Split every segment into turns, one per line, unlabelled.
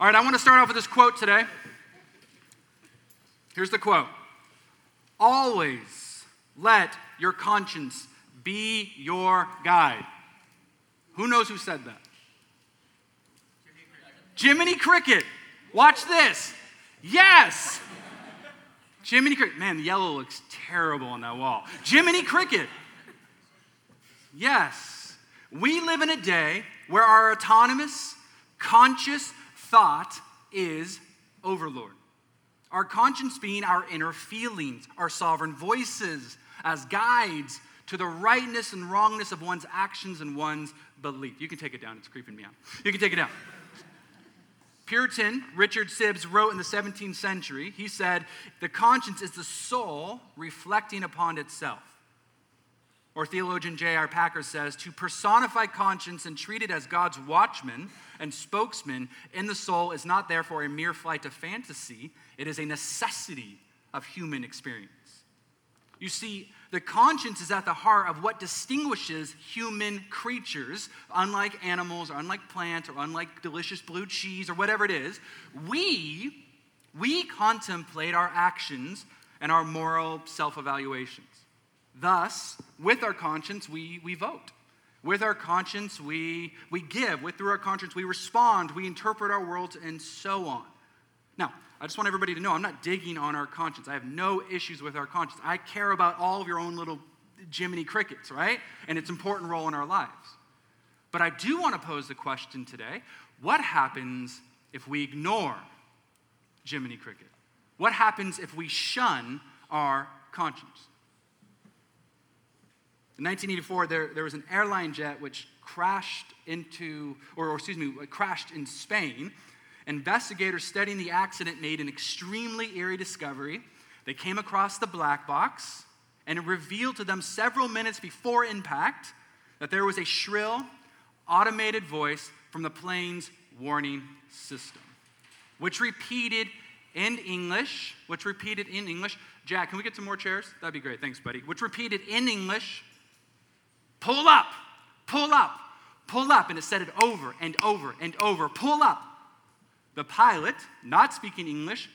All right, I want to start off with this quote today. Here's the quote Always let your conscience be your guide. Who knows who said that? Jiminy Cricket. Watch this. Yes. Jiminy Cricket. Man, the yellow looks terrible on that wall. Jiminy Cricket. Yes. We live in a day where our autonomous, conscious thought is overlord. Our conscience being our inner feelings, our sovereign voices as guides to the rightness and wrongness of one's actions and one's belief. You can take it down, it's creeping me out. You can take it down. Puritan Richard Sibbes wrote in the 17th century, he said, The conscience is the soul reflecting upon itself. Or theologian J.I. Packer says, To personify conscience and treat it as God's watchman and spokesman in the soul is not therefore a mere flight of fantasy, it is a necessity of human experience. You see, the conscience is at the heart of what distinguishes human creatures, unlike animals or unlike plants or unlike delicious blue cheese or whatever it is. We, we contemplate our actions and our moral self evaluations. Thus, with our conscience, we, we vote. With our conscience, we, we give. With through our conscience, we respond, we interpret our world, and so on. Now, I just want everybody to know I'm not digging on our conscience. I have no issues with our conscience. I care about all of your own little Jiminy crickets, right? And its important role in our lives. But I do want to pose the question today what happens if we ignore Jiminy Cricket? What happens if we shun our conscience? In 1984, there, there was an airline jet which crashed into, or, or excuse me, crashed in Spain investigators studying the accident made an extremely eerie discovery. They came across the black box, and it revealed to them several minutes before impact that there was a shrill, automated voice from the plane's warning system, which repeated in English, which repeated in English, Jack, can we get some more chairs? That'd be great. Thanks, buddy. Which repeated in English, pull up, pull up, pull up. And it said it over and over and over pull up, the pilot, not speaking English,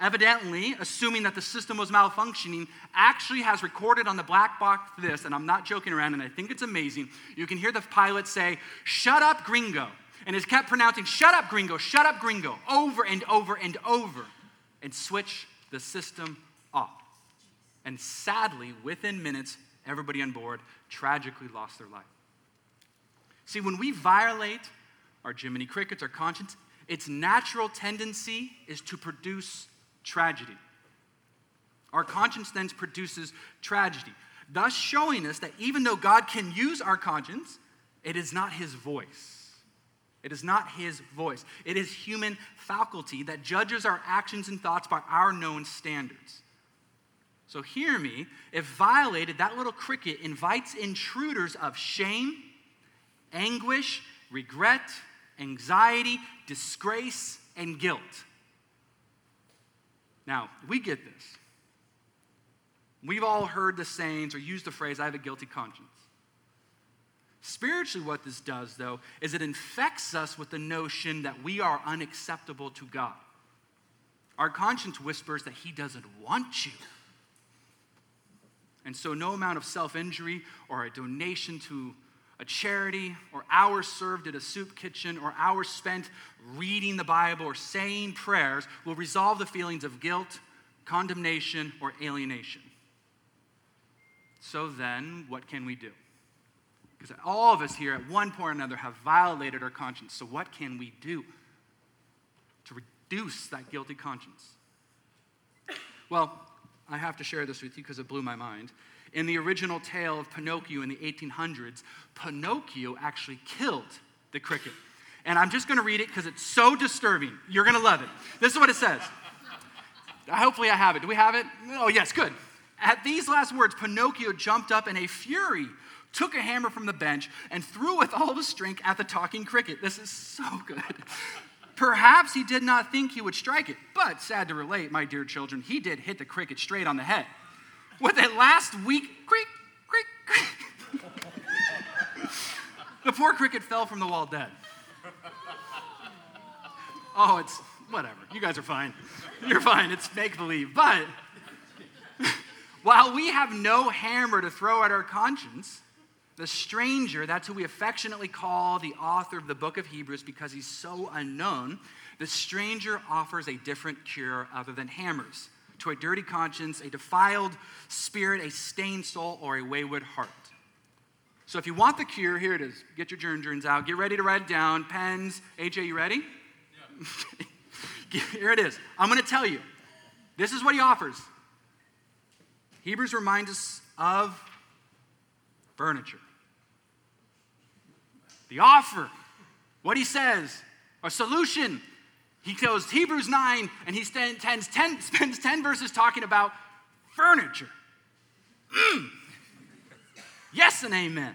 evidently assuming that the system was malfunctioning, actually has recorded on the black box this, and I'm not joking around, and I think it's amazing. You can hear the pilot say, Shut up, gringo. And has kept pronouncing, Shut up, gringo, shut up, gringo, over and over and over, and switch the system off. And sadly, within minutes, everybody on board tragically lost their life. See, when we violate our Jiminy Crickets, our conscience, its natural tendency is to produce tragedy. Our conscience then produces tragedy, thus showing us that even though God can use our conscience, it is not his voice. It is not his voice. It is human faculty that judges our actions and thoughts by our known standards. So hear me, if violated, that little cricket invites intruders of shame, anguish, regret, anxiety, disgrace, and guilt. Now, we get this. We've all heard the sayings or used the phrase, I have a guilty conscience. Spiritually, what this does, though, is it infects us with the notion that we are unacceptable to God. Our conscience whispers that He doesn't want you. And so, no amount of self injury or a donation to a charity or hours served at a soup kitchen or hours spent reading the Bible or saying prayers will resolve the feelings of guilt, condemnation, or alienation. So then, what can we do? Because all of us here at one point or another have violated our conscience. So, what can we do to reduce that guilty conscience? Well, I have to share this with you because it blew my mind. In the original tale of Pinocchio in the 1800s, Pinocchio actually killed the cricket. And I'm just going to read it because it's so disturbing. You're going to love it. This is what it says. Hopefully, I have it. Do we have it? Oh, yes, good. At these last words, Pinocchio jumped up in a fury, took a hammer from the bench, and threw with all his strength at the talking cricket. This is so good. Perhaps he did not think he would strike it, but sad to relate, my dear children, he did hit the cricket straight on the head with a last weak creak, creak, creak. the poor cricket fell from the wall dead. Oh, it's whatever. You guys are fine. You're fine. It's make believe. But while we have no hammer to throw at our conscience, the stranger, that's who we affectionately call the author of the book of Hebrews because he's so unknown, the stranger offers a different cure other than hammers to a dirty conscience, a defiled spirit, a stained soul, or a wayward heart. So if you want the cure, here it is. Get your journals out. Get ready to write it down. Pens. AJ, you ready? Yeah. here it is. I'm going to tell you. This is what he offers. Hebrews reminds us of furniture. The offer, what he says, a solution. He goes Hebrews 9 and he spends 10, spends 10 verses talking about furniture. Mm. Yes and amen.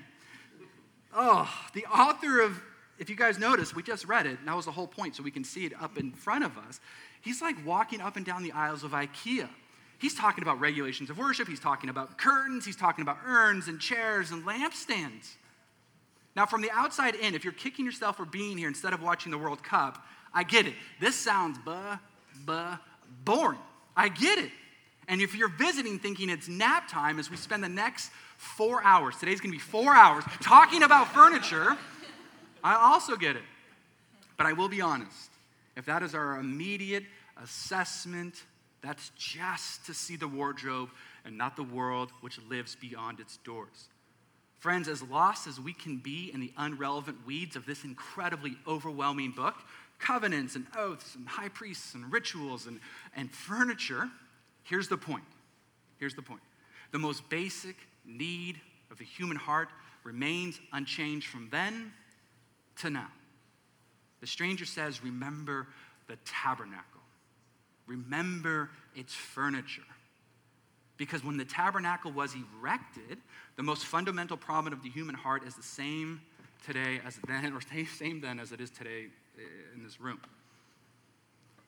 Oh, the author of, if you guys notice, we just read it, and that was the whole point, so we can see it up in front of us. He's like walking up and down the aisles of IKEA. He's talking about regulations of worship, he's talking about curtains, he's talking about urns and chairs and lampstands. Now, from the outside in, if you're kicking yourself for being here instead of watching the World Cup, I get it. This sounds buh, buh, boring. I get it. And if you're visiting thinking it's nap time as we spend the next four hours, today's gonna be four hours, talking about furniture, I also get it. But I will be honest. If that is our immediate assessment, that's just to see the wardrobe and not the world which lives beyond its doors. Friends, as lost as we can be in the unrelevant weeds of this incredibly overwhelming book, covenants and oaths and high priests and rituals and, and furniture, here's the point. Here's the point. The most basic need of the human heart remains unchanged from then to now. The stranger says, Remember the tabernacle, remember its furniture. Because when the tabernacle was erected, the most fundamental problem of the human heart is the same today as then, or same then as it is today eh, in this room.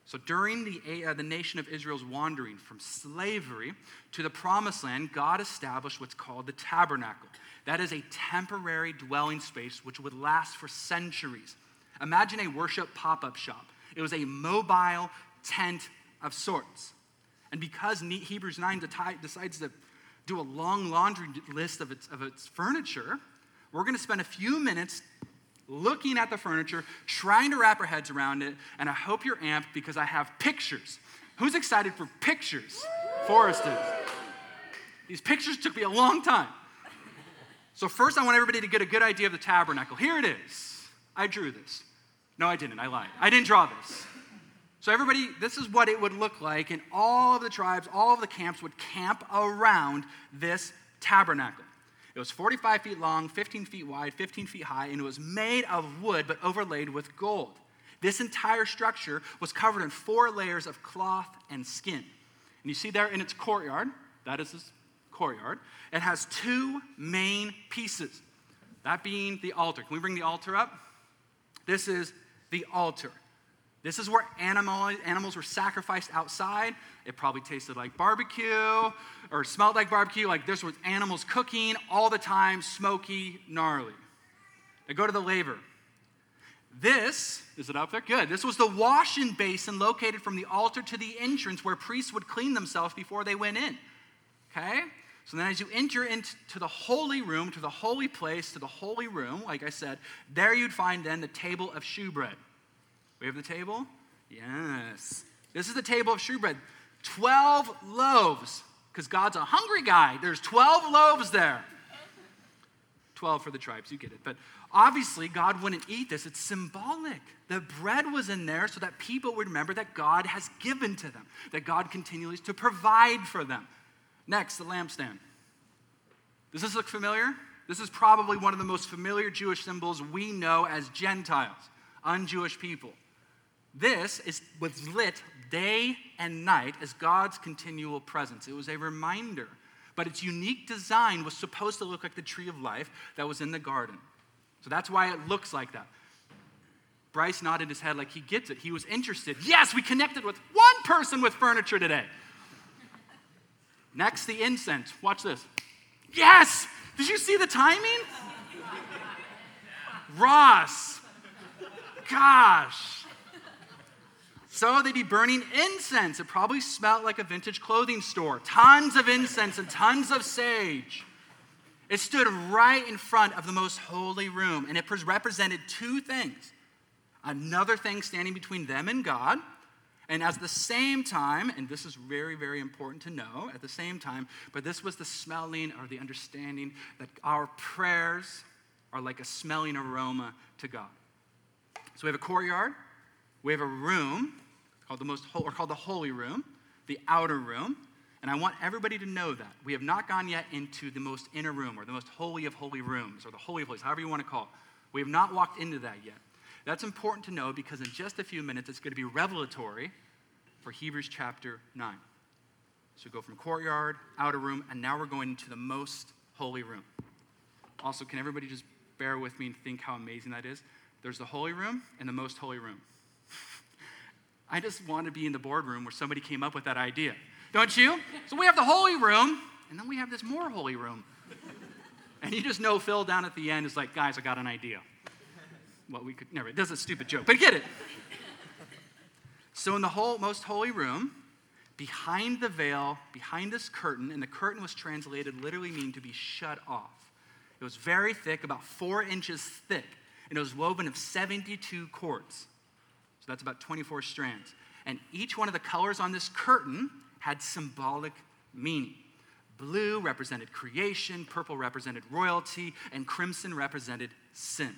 So during the, uh, the nation of Israel's wandering from slavery to the promised land, God established what's called the tabernacle. That is a temporary dwelling space which would last for centuries. Imagine a worship pop up shop. It was a mobile tent of sorts. And because Hebrews 9 decides to do a long laundry list of its, of its furniture, we're going to spend a few minutes looking at the furniture, trying to wrap our heads around it, and I hope you're amped because I have pictures. Who's excited for pictures? Forrest is. These pictures took me a long time. So, first, I want everybody to get a good idea of the tabernacle. Here it is. I drew this. No, I didn't. I lied. I didn't draw this. So, everybody, this is what it would look like, and all of the tribes, all of the camps would camp around this tabernacle. It was 45 feet long, 15 feet wide, 15 feet high, and it was made of wood but overlaid with gold. This entire structure was covered in four layers of cloth and skin. And you see there in its courtyard, that is its courtyard, it has two main pieces. That being the altar. Can we bring the altar up? This is the altar. This is where animal, animals were sacrificed outside. It probably tasted like barbecue or smelled like barbecue. Like this was animals cooking all the time, smoky, gnarly. They go to the laver. This, is it up there? Good. This was the washing basin located from the altar to the entrance where priests would clean themselves before they went in. Okay? So then, as you enter into the holy room, to the holy place, to the holy room, like I said, there you'd find then the table of shewbread. We have the table? Yes. This is the table of shewbread. 12 loaves, because God's a hungry guy. There's 12 loaves there. 12 for the tribes, you get it. But obviously, God wouldn't eat this. It's symbolic. The bread was in there so that people would remember that God has given to them, that God continues to provide for them. Next, the lampstand. Does this look familiar? This is probably one of the most familiar Jewish symbols we know as Gentiles, un-Jewish people. This is, was lit day and night as God's continual presence. It was a reminder. But its unique design was supposed to look like the tree of life that was in the garden. So that's why it looks like that. Bryce nodded his head like he gets it. He was interested. Yes, we connected with one person with furniture today. Next, the incense. Watch this. Yes! Did you see the timing? Ross. Gosh. So they'd be burning incense. It probably smelled like a vintage clothing store. Tons of incense and tons of sage. It stood right in front of the most holy room, and it represented two things another thing standing between them and God, and at the same time, and this is very, very important to know, at the same time, but this was the smelling or the understanding that our prayers are like a smelling aroma to God. So we have a courtyard, we have a room called the most or called the holy room, the outer room, and I want everybody to know that. We have not gone yet into the most inner room or the most holy of holy rooms or the holy place, however you want to call it. We have not walked into that yet. That's important to know because in just a few minutes it's going to be revelatory for Hebrews chapter 9. So go from courtyard, outer room, and now we're going into the most holy room. Also, can everybody just bear with me and think how amazing that is? There's the holy room and the most holy room. I just want to be in the boardroom where somebody came up with that idea. Don't you? So we have the holy room, and then we have this more holy room. And you just know Phil down at the end is like, guys, I got an idea. Well, we could never, does a stupid joke, but get it. So in the whole most holy room, behind the veil, behind this curtain, and the curtain was translated literally mean to be shut off. It was very thick, about four inches thick, and it was woven of 72 cords. That's about 24 strands. And each one of the colors on this curtain had symbolic meaning. Blue represented creation, purple represented royalty, and crimson represented sin.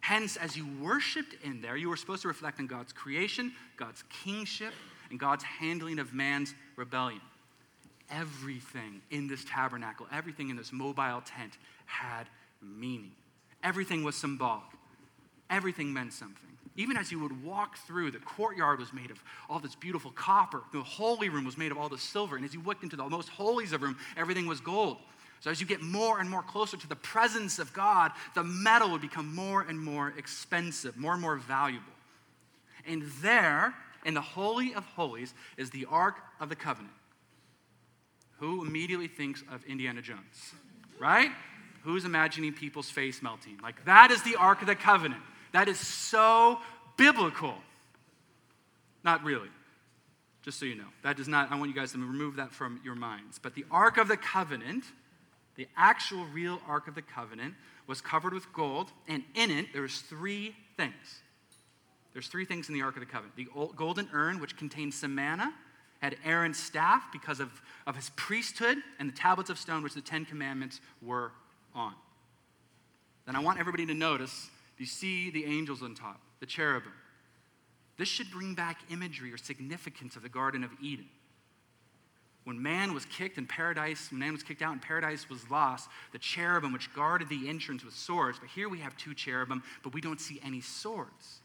Hence, as you worshiped in there, you were supposed to reflect on God's creation, God's kingship, and God's handling of man's rebellion. Everything in this tabernacle, everything in this mobile tent had meaning. Everything was symbolic. Everything meant something. Even as you would walk through, the courtyard was made of all this beautiful copper. The holy room was made of all this silver. And as you looked into the most holies of room, everything was gold. So as you get more and more closer to the presence of God, the metal would become more and more expensive, more and more valuable. And there, in the Holy of Holies, is the Ark of the Covenant. Who immediately thinks of Indiana Jones? Right? Who's imagining people's face melting? Like, that is the Ark of the Covenant. That is so biblical. Not really. Just so you know. That does not, I want you guys to remove that from your minds. But the Ark of the Covenant, the actual real Ark of the Covenant, was covered with gold, and in it there's three things. There's three things in the Ark of the Covenant. The golden urn, which contains some manna, had Aaron's staff because of, of his priesthood, and the tablets of stone, which the Ten Commandments were on. Then I want everybody to notice you see the angels on top, the cherubim? This should bring back imagery or significance of the Garden of Eden. When man was kicked in paradise, when man was kicked out and paradise was lost, the cherubim which guarded the entrance with swords, but here we have two cherubim, but we don't see any swords.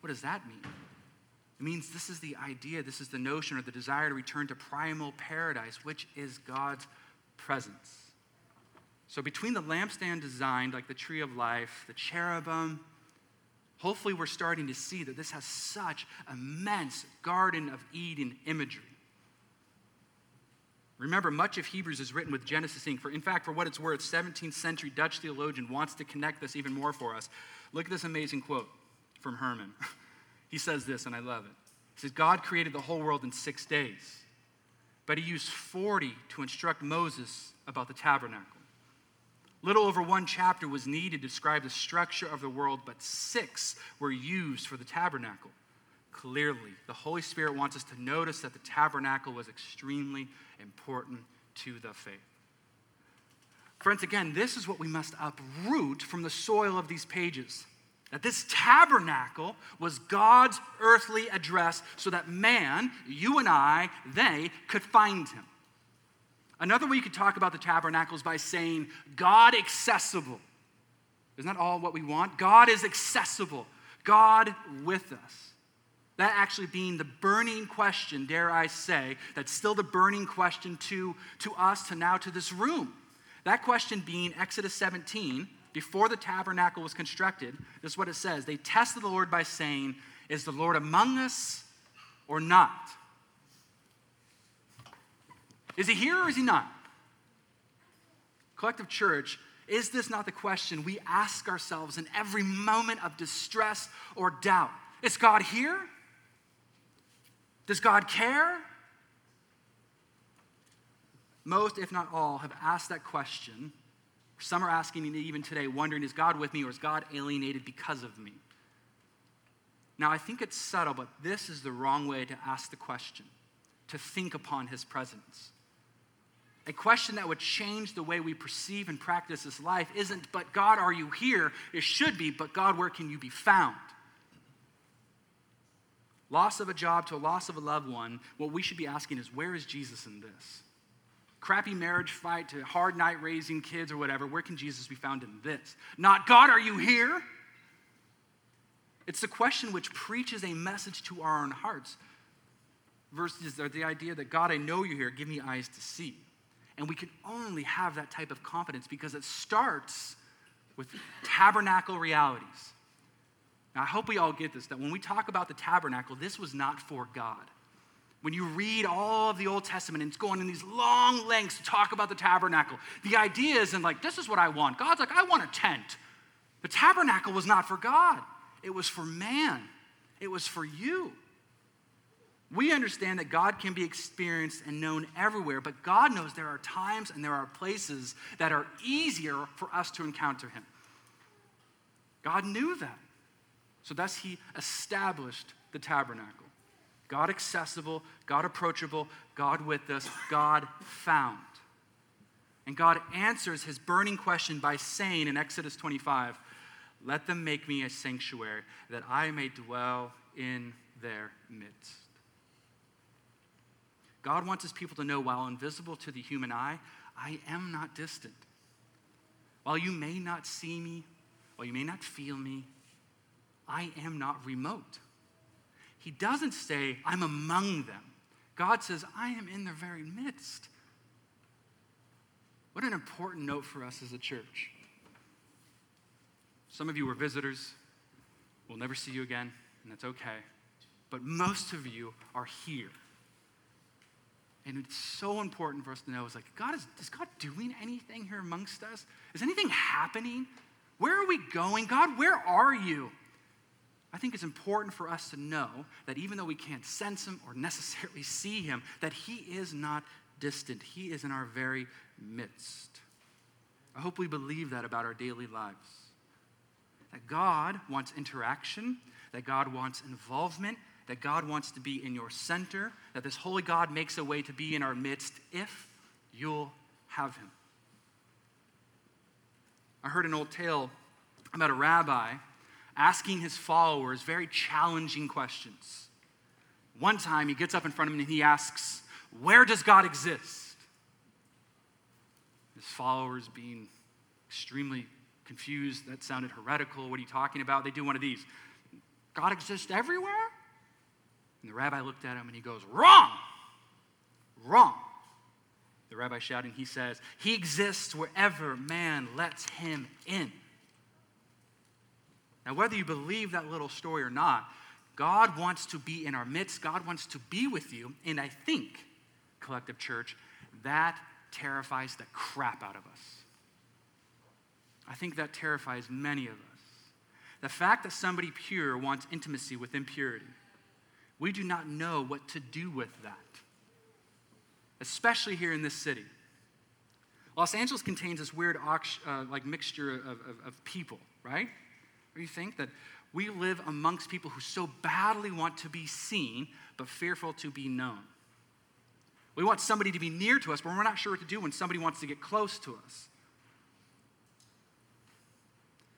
What does that mean? It means this is the idea, this is the notion or the desire to return to primal paradise, which is God's presence. So, between the lampstand designed like the tree of life, the cherubim, hopefully we're starting to see that this has such immense Garden of Eden imagery. Remember, much of Hebrews is written with Genesis ink. For, in fact, for what it's worth, 17th century Dutch theologian wants to connect this even more for us. Look at this amazing quote from Herman. he says this, and I love it. He says, God created the whole world in six days, but he used 40 to instruct Moses about the tabernacle. Little over one chapter was needed to describe the structure of the world, but six were used for the tabernacle. Clearly, the Holy Spirit wants us to notice that the tabernacle was extremely important to the faith. Friends, again, this is what we must uproot from the soil of these pages. That this tabernacle was God's earthly address so that man, you and I, they could find him. Another way you could talk about the tabernacle is by saying God accessible. Isn't that all what we want? God is accessible, God with us. That actually being the burning question, dare I say, that's still the burning question to, to us, to now to this room. That question being Exodus 17, before the tabernacle was constructed, this is what it says. They tested the Lord by saying, Is the Lord among us or not? Is he here or is he not? Collective church, is this not the question we ask ourselves in every moment of distress or doubt? Is God here Does God care? Most, if not all, have asked that question. Some are asking it even today, wondering, is God with me or is God alienated because of me? Now, I think it's subtle, but this is the wrong way to ask the question, to think upon his presence. A question that would change the way we perceive and practice this life isn't, but God, are you here? It should be, but God, where can you be found? Loss of a job to a loss of a loved one, what we should be asking is, where is Jesus in this? Crappy marriage fight to hard night raising kids or whatever, where can Jesus be found in this? Not, God, are you here? It's the question which preaches a message to our own hearts versus the idea that, God, I know you're here, give me eyes to see. And we can only have that type of confidence because it starts with tabernacle realities. Now, I hope we all get this that when we talk about the tabernacle, this was not for God. When you read all of the Old Testament and it's going in these long lengths to talk about the tabernacle, the idea isn't like, this is what I want. God's like, I want a tent. The tabernacle was not for God. It was for man, it was for you. We understand that God can be experienced and known everywhere, but God knows there are times and there are places that are easier for us to encounter Him. God knew that. So, thus, He established the tabernacle. God accessible, God approachable, God with us, God found. And God answers his burning question by saying in Exodus 25, let them make me a sanctuary that I may dwell in their midst. God wants his people to know while invisible to the human eye, I am not distant. While you may not see me, while you may not feel me, I am not remote. He doesn't say, I'm among them. God says, I am in their very midst. What an important note for us as a church. Some of you were visitors. We'll never see you again, and that's okay. But most of you are here. And it's so important for us to know is like, God is, is God doing anything here amongst us? Is anything happening? Where are we going? God, where are you? I think it's important for us to know that even though we can't sense him or necessarily see him, that he is not distant. He is in our very midst. I hope we believe that about our daily lives that God wants interaction, that God wants involvement, that God wants to be in your center, that this holy God makes a way to be in our midst if you'll have him. I heard an old tale about a rabbi asking his followers very challenging questions. One time he gets up in front of him and he asks, Where does God exist? His followers, being extremely confused. That sounded heretical. What are you talking about? They do one of these God exists everywhere? And the rabbi looked at him and he goes, Wrong! Wrong. The rabbi shouting, he says, He exists wherever man lets him in. Now, whether you believe that little story or not, God wants to be in our midst. God wants to be with you. And I think, collective church, that terrifies the crap out of us. I think that terrifies many of us. The fact that somebody pure wants intimacy with impurity, we do not know what to do with that, especially here in this city. Los Angeles contains this weird uh, like mixture of, of, of people, right? Or you think that we live amongst people who so badly want to be seen, but fearful to be known. We want somebody to be near to us, but we're not sure what to do when somebody wants to get close to us.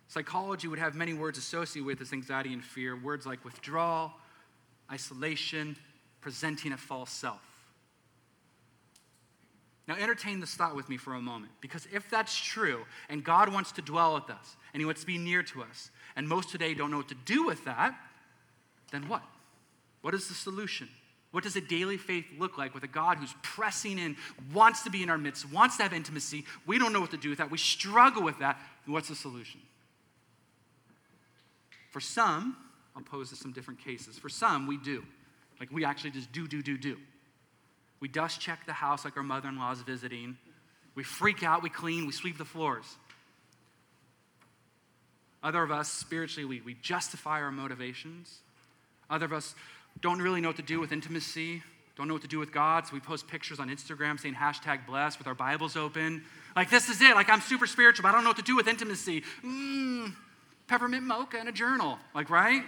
Psychology would have many words associated with this anxiety and fear, words like withdrawal, isolation, presenting a false self. Now, entertain this thought with me for a moment, because if that's true, and God wants to dwell with us, and He wants to be near to us, and most today don't know what to do with that, then what? What is the solution? What does a daily faith look like with a God who's pressing in, wants to be in our midst, wants to have intimacy? We don't know what to do with that. We struggle with that. What's the solution? For some, I'll pose some different cases. For some, we do. Like we actually just do, do, do, do. We dust check the house like our mother in law is visiting. We freak out, we clean, we sweep the floors. Other of us, spiritually, we, we justify our motivations. Other of us, don't really know what to do with intimacy, don't know what to do with God, so we post pictures on Instagram saying hashtag blessed with our Bibles open. Like, this is it. Like, I'm super spiritual, but I don't know what to do with intimacy. Mmm, peppermint mocha and a journal. Like, right?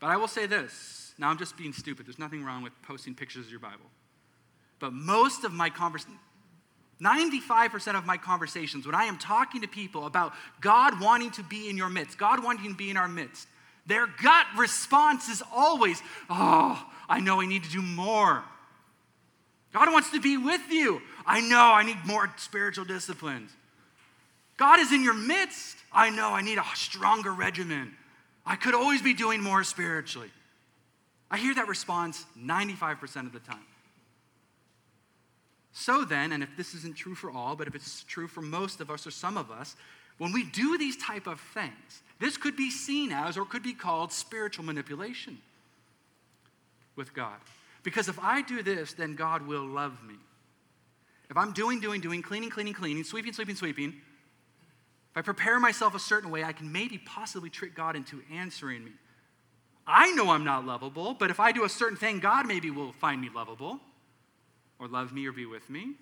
but I will say this. Now, I'm just being stupid. There's nothing wrong with posting pictures of your Bible. But most of my conversations, 95% of my conversations, when I am talking to people about God wanting to be in your midst, God wanting to be in our midst, their gut response is always, Oh, I know I need to do more. God wants to be with you. I know I need more spiritual disciplines. God is in your midst. I know I need a stronger regimen. I could always be doing more spiritually. I hear that response 95% of the time. So then, and if this isn't true for all, but if it's true for most of us or some of us, when we do these type of things, this could be seen as or could be called spiritual manipulation with God. Because if I do this, then God will love me. If I'm doing, doing, doing, cleaning, cleaning, cleaning, sweeping, sweeping, sweeping, if I prepare myself a certain way, I can maybe possibly trick God into answering me. I know I'm not lovable, but if I do a certain thing, God maybe will find me lovable or love me or be with me.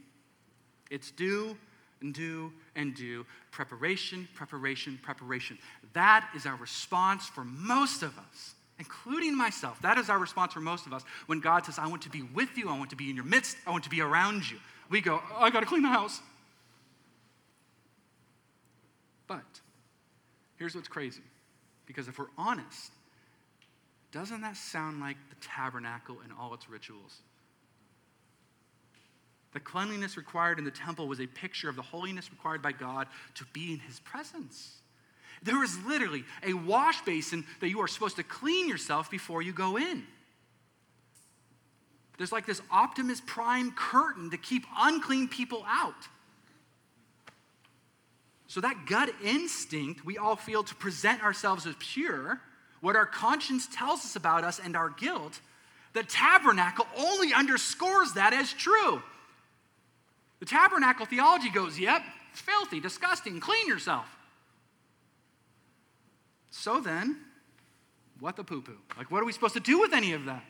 It's do and do and do. Preparation, preparation, preparation. That is our response for most of us, including myself. That is our response for most of us when God says, I want to be with you, I want to be in your midst, I want to be around you. We go, oh, I got to clean the house. But here's what's crazy because if we're honest, doesn't that sound like the tabernacle and all its rituals? The cleanliness required in the temple was a picture of the holiness required by God to be in his presence. There was literally a wash basin that you are supposed to clean yourself before you go in. There's like this Optimus Prime curtain to keep unclean people out. So, that gut instinct we all feel to present ourselves as pure, what our conscience tells us about us and our guilt, the tabernacle only underscores that as true. The tabernacle theology goes, yep, filthy, disgusting, clean yourself. So then, what the poo poo? Like, what are we supposed to do with any of that?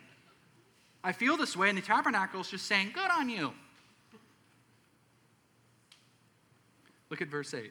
I feel this way, and the tabernacle is just saying, good on you. Look at verse 8.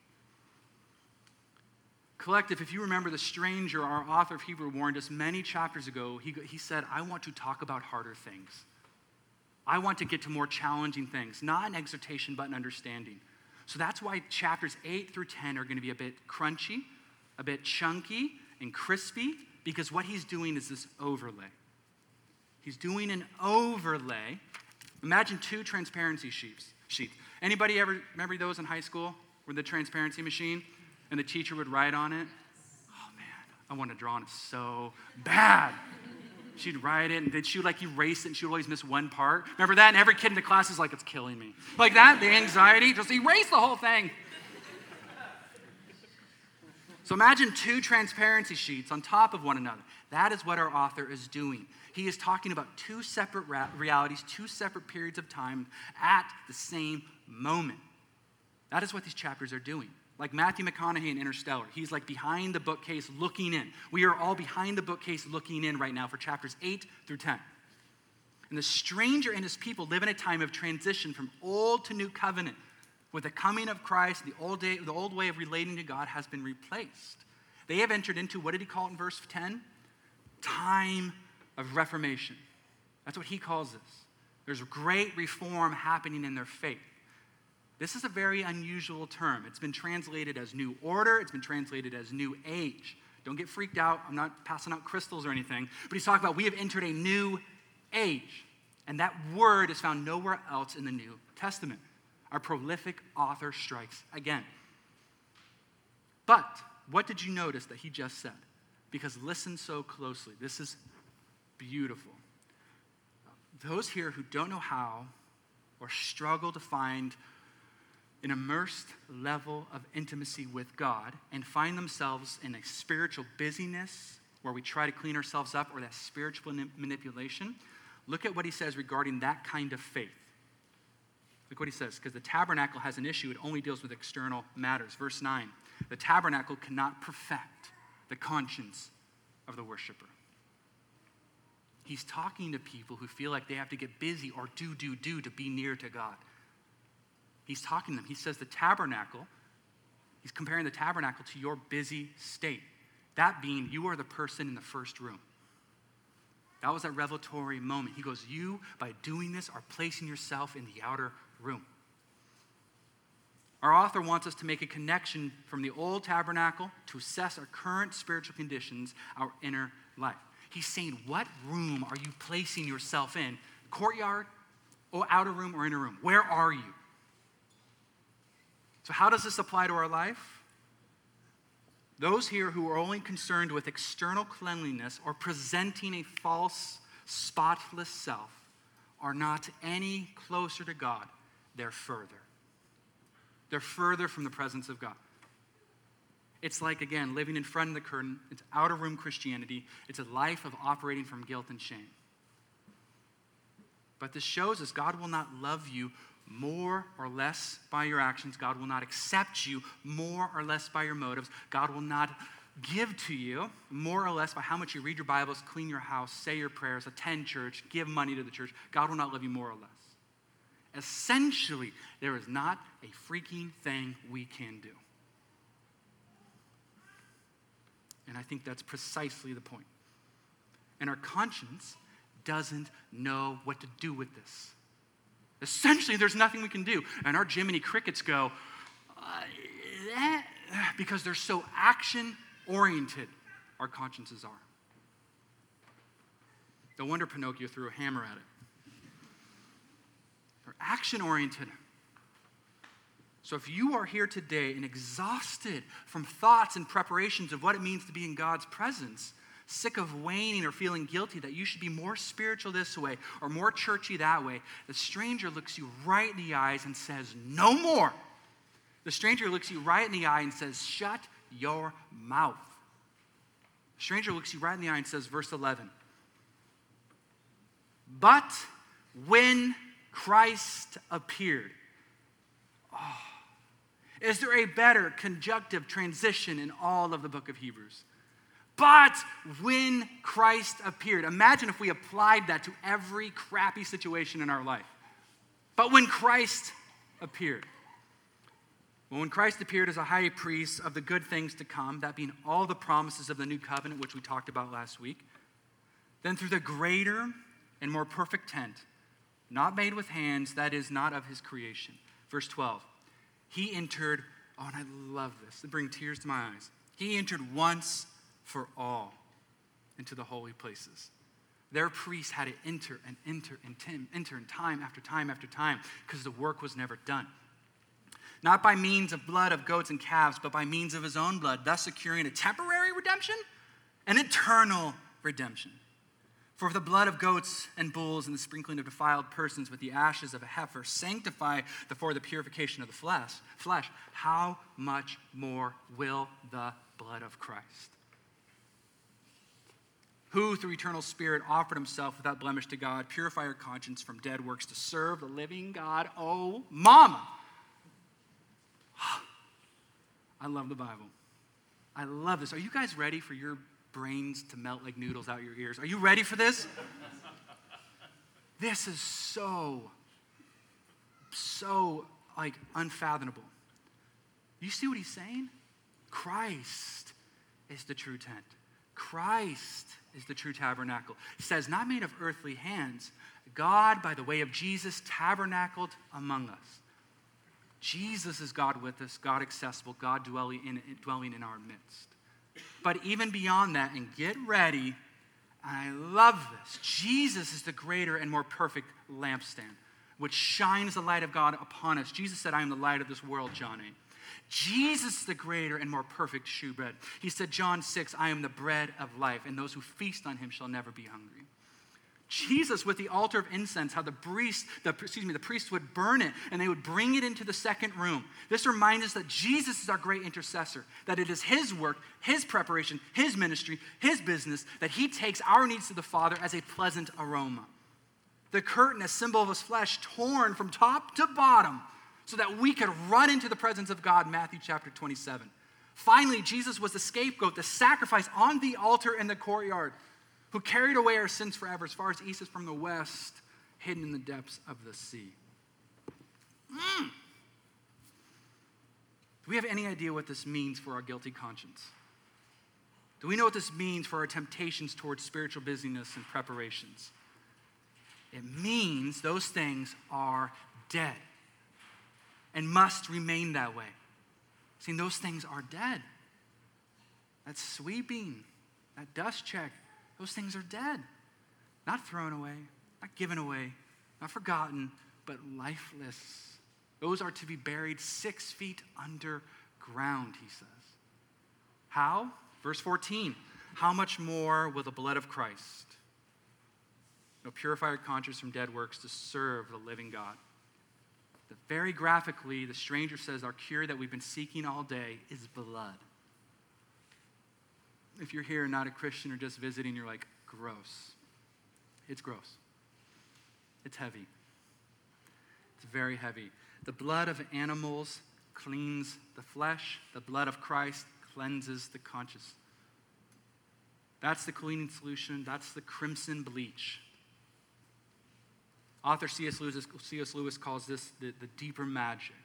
Collective, if you remember the stranger, our author of Hebrew warned us many chapters ago, he, he said, I want to talk about harder things. I want to get to more challenging things, not an exhortation, but an understanding. So that's why chapters 8 through 10 are going to be a bit crunchy, a bit chunky and crispy, because what he's doing is this overlay. He's doing an overlay. Imagine two transparency sheets. sheets. Anybody ever remember those in high school with the transparency machine and the teacher would write on it? Oh man, I want to draw on it so bad. She'd write it, and then she would like erase it, and she would always miss one part. Remember that? And every kid in the class is like, it's killing me. Like that, the anxiety, just erase the whole thing. So imagine two transparency sheets on top of one another. That is what our author is doing. He is talking about two separate realities, two separate periods of time at the same moment. That is what these chapters are doing like Matthew McConaughey in Interstellar. He's like behind the bookcase looking in. We are all behind the bookcase looking in right now for chapters 8 through 10. And the stranger and his people live in a time of transition from old to new covenant. With the coming of Christ, the old, day, the old way of relating to God has been replaced. They have entered into, what did he call it in verse 10? Time of reformation. That's what he calls this. There's great reform happening in their faith. This is a very unusual term. It's been translated as new order, it's been translated as new age. Don't get freaked out. I'm not passing out crystals or anything. But he's talking about we have entered a new age. And that word is found nowhere else in the New Testament. Our prolific author strikes again. But what did you notice that he just said? Because listen so closely. This is beautiful. those here who don't know how or struggle to find an immersed level of intimacy with God and find themselves in a spiritual busyness where we try to clean ourselves up or that spiritual manipulation, look at what he says regarding that kind of faith. Look what he says, because the tabernacle has an issue, it only deals with external matters. Verse 9 the tabernacle cannot perfect the conscience of the worshiper. He's talking to people who feel like they have to get busy or do, do, do to be near to God. He's talking to them. He says the tabernacle, he's comparing the tabernacle to your busy state. That being, you are the person in the first room. That was that revelatory moment. He goes, You, by doing this, are placing yourself in the outer room. Our author wants us to make a connection from the old tabernacle to assess our current spiritual conditions, our inner life. He's saying, What room are you placing yourself in? Courtyard, or outer room, or inner room? Where are you? So, how does this apply to our life? Those here who are only concerned with external cleanliness or presenting a false, spotless self are not any closer to God, they're further. They're further from the presence of God. It's like, again, living in front of the curtain. It's outer room Christianity. It's a life of operating from guilt and shame. But this shows us God will not love you more or less by your actions. God will not accept you more or less by your motives. God will not give to you more or less by how much you read your Bibles, clean your house, say your prayers, attend church, give money to the church. God will not love you more or less. Essentially, there is not a freaking thing we can do. And I think that's precisely the point. And our conscience doesn't know what to do with this. Essentially, there's nothing we can do. And our Jiminy Crickets go, uh, that, because they're so action oriented, our consciences are. No wonder Pinocchio threw a hammer at it. They're action oriented. So if you are here today and exhausted from thoughts and preparations of what it means to be in God's presence, sick of waning or feeling guilty that you should be more spiritual this way or more churchy that way, the stranger looks you right in the eyes and says, No more. The stranger looks you right in the eye and says, Shut your mouth. The stranger looks you right in the eye and says, verse 11, But when Christ appeared, oh, is there a better conjunctive transition in all of the book of Hebrews? But when Christ appeared, imagine if we applied that to every crappy situation in our life. But when Christ appeared, well, when Christ appeared as a high priest of the good things to come, that being all the promises of the new covenant, which we talked about last week, then through the greater and more perfect tent, not made with hands, that is not of his creation. Verse 12, he entered, oh, and I love this, it brings tears to my eyes. He entered once for all into the holy places. Their priests had to enter and enter and enter and time after time after time because the work was never done. Not by means of blood of goats and calves, but by means of his own blood, thus securing a temporary redemption and eternal redemption. For the blood of goats and bulls and the sprinkling of defiled persons with the ashes of a heifer sanctify the, for the purification of the flesh, flesh, how much more will the blood of Christ? Who through eternal spirit offered himself without blemish to God, purify your conscience from dead works to serve the living God. Oh, mama. I love the Bible. I love this. Are you guys ready for your brains to melt like noodles out your ears? Are you ready for this? this is so, so like unfathomable. You see what he's saying? Christ is the true tent. Christ is the true tabernacle. He says, not made of earthly hands. God, by the way of Jesus, tabernacled among us. Jesus is God with us, God accessible, God dwelling in, dwelling in our midst. But even beyond that, and get ready, I love this. Jesus is the greater and more perfect lampstand, which shines the light of God upon us. Jesus said, I am the light of this world, John 8. Jesus, the greater and more perfect shewbread. He said, John 6, I am the bread of life, and those who feast on him shall never be hungry. Jesus with the altar of incense, how the priest, the, excuse me, the priest would burn it and they would bring it into the second room. This reminds us that Jesus is our great intercessor, that it is his work, his preparation, his ministry, his business, that he takes our needs to the Father as a pleasant aroma. The curtain, a symbol of his flesh, torn from top to bottom so that we could run into the presence of God, Matthew chapter 27. Finally, Jesus was the scapegoat, the sacrifice on the altar in the courtyard who carried away our sins forever, as far as east is from the west, hidden in the depths of the sea. Mm. Do we have any idea what this means for our guilty conscience? Do we know what this means for our temptations towards spiritual busyness and preparations? It means those things are dead and must remain that way. See, those things are dead. That sweeping, that dust check, those things are dead. Not thrown away, not given away, not forgotten, but lifeless. Those are to be buried six feet underground, he says. How? Verse 14. How much more will the blood of Christ you know, purify our conscience from dead works to serve the living God? That very graphically, the stranger says our cure that we've been seeking all day is blood if you're here not a Christian or just visiting, you're like, gross. It's gross. It's heavy. It's very heavy. The blood of animals cleans the flesh, the blood of Christ cleanses the conscience. That's the cleaning solution. That's the crimson bleach. Author C.S. Lewis, C.S. Lewis calls this the, the deeper magic.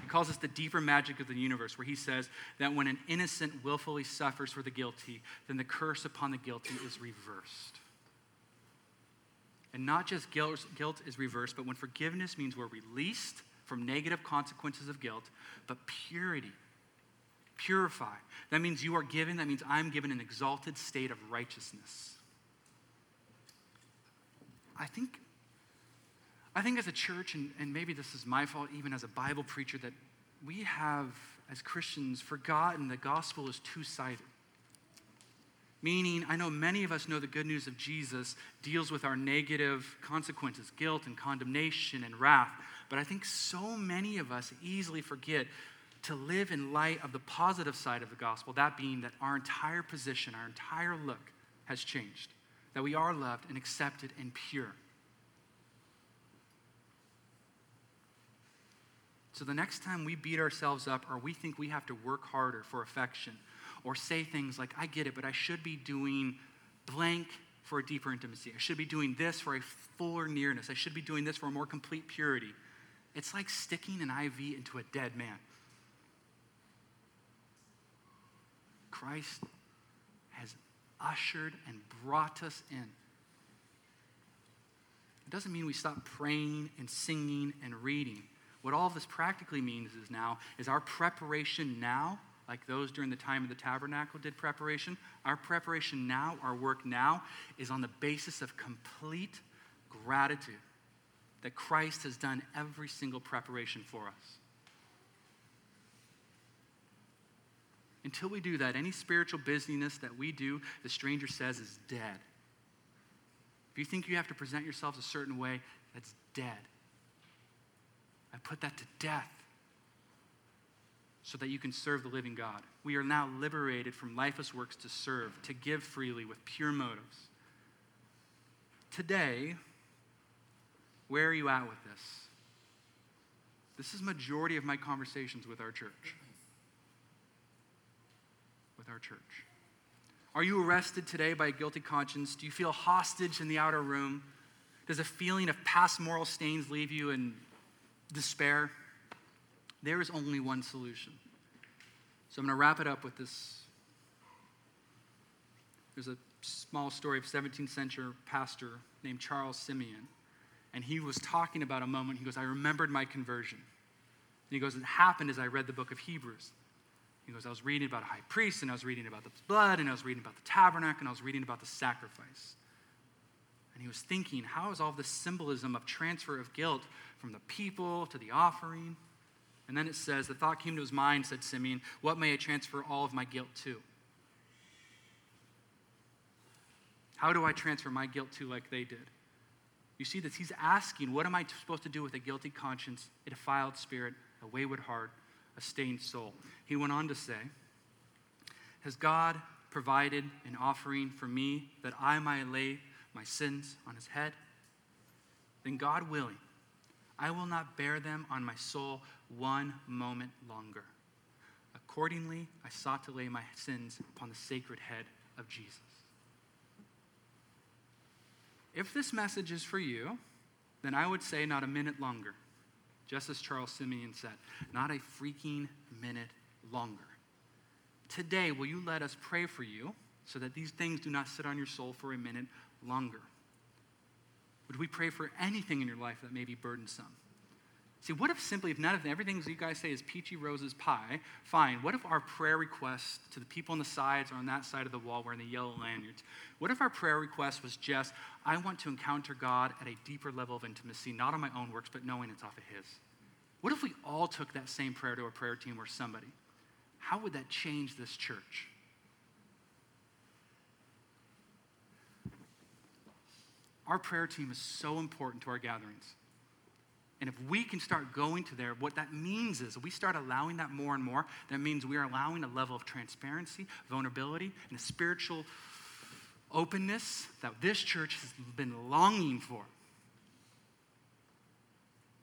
He calls this the deeper magic of the universe, where he says that when an innocent willfully suffers for the guilty, then the curse upon the guilty is reversed. And not just guilt, guilt is reversed, but when forgiveness means we're released from negative consequences of guilt, but purity, purify. That means you are given, that means I'm given an exalted state of righteousness. I think I think as a church, and, and maybe this is my fault, even as a Bible preacher, that we have, as Christians, forgotten the gospel is two sided. Meaning, I know many of us know the good news of Jesus deals with our negative consequences, guilt and condemnation and wrath. But I think so many of us easily forget to live in light of the positive side of the gospel, that being that our entire position, our entire look has changed, that we are loved and accepted and pure. So the next time we beat ourselves up or we think we have to work harder for affection or say things like, I get it, but I should be doing blank for a deeper intimacy. I should be doing this for a fuller nearness. I should be doing this for a more complete purity. It's like sticking an IV into a dead man. Christ has ushered and brought us in. It doesn't mean we stop praying and singing and reading. What all this practically means is now is our preparation now, like those during the time of the tabernacle did preparation, our preparation now, our work now, is on the basis of complete gratitude that Christ has done every single preparation for us. Until we do that, any spiritual busyness that we do, the stranger says, is dead. If you think you have to present yourselves a certain way, that's dead. I put that to death so that you can serve the living God. We are now liberated from lifeless works to serve, to give freely with pure motives. Today, where are you at with this? This is majority of my conversations with our church. With our church. Are you arrested today by a guilty conscience? Do you feel hostage in the outer room? Does a feeling of past moral stains leave you and despair, there is only one solution. So I'm going to wrap it up with this. There's a small story of 17th century pastor named Charles Simeon. And he was talking about a moment. He goes, I remembered my conversion. And he goes, It happened as I read the book of Hebrews. He goes, I was reading about a high priest, and I was reading about the blood, and I was reading about the tabernacle, and I was reading about the sacrifice. And he was thinking, how is all this symbolism of transfer of guilt from the people to the offering? And then it says, the thought came to his mind, said Simeon, what may I transfer all of my guilt to? How do I transfer my guilt to like they did? You see this? he's asking, what am I supposed to do with a guilty conscience, a defiled spirit, a wayward heart, a stained soul? He went on to say, Has God provided an offering for me that I might lay my sins on his head? Then God willing, I will not bear them on my soul one moment longer. Accordingly, I sought to lay my sins upon the sacred head of Jesus. If this message is for you, then I would say not a minute longer. Just as Charles Simeon said, not a freaking minute longer. Today, will you let us pray for you so that these things do not sit on your soul for a minute longer? Would we pray for anything in your life that may be burdensome? See, what if simply, if none of everything you guys say is peachy roses pie, fine. What if our prayer request to the people on the sides or on that side of the wall wearing the yellow lanyards, what if our prayer request was just, I want to encounter God at a deeper level of intimacy, not on my own works, but knowing it's off of His? What if we all took that same prayer to a prayer team or somebody? How would that change this church? Our prayer team is so important to our gatherings. And if we can start going to there, what that means is we start allowing that more and more, that means we are allowing a level of transparency, vulnerability, and a spiritual openness that this church has been longing for.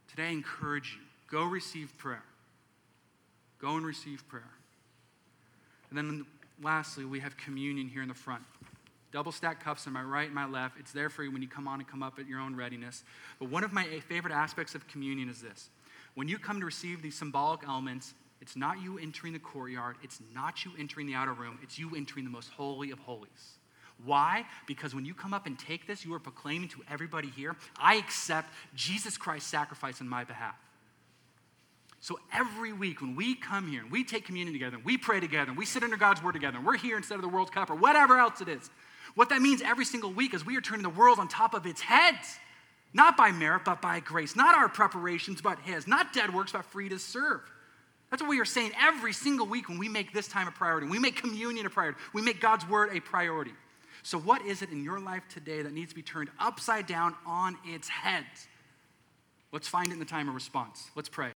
Today, I encourage you go receive prayer. Go and receive prayer. And then lastly, we have communion here in the front. Double stack cups on my right and my left. It's there for you when you come on and come up at your own readiness. But one of my favorite aspects of communion is this when you come to receive these symbolic elements, it's not you entering the courtyard, it's not you entering the outer room, it's you entering the most holy of holies. Why? Because when you come up and take this, you are proclaiming to everybody here, I accept Jesus Christ's sacrifice on my behalf. So every week when we come here and we take communion together and we pray together and we sit under God's word together and we're here instead of the World Cup or whatever else it is, what that means every single week is we are turning the world on top of its heads. Not by merit, but by grace. Not our preparations, but His. Not dead works, but free to serve. That's what we are saying every single week when we make this time a priority. We make communion a priority. We make God's word a priority. So, what is it in your life today that needs to be turned upside down on its head? Let's find it in the time of response. Let's pray.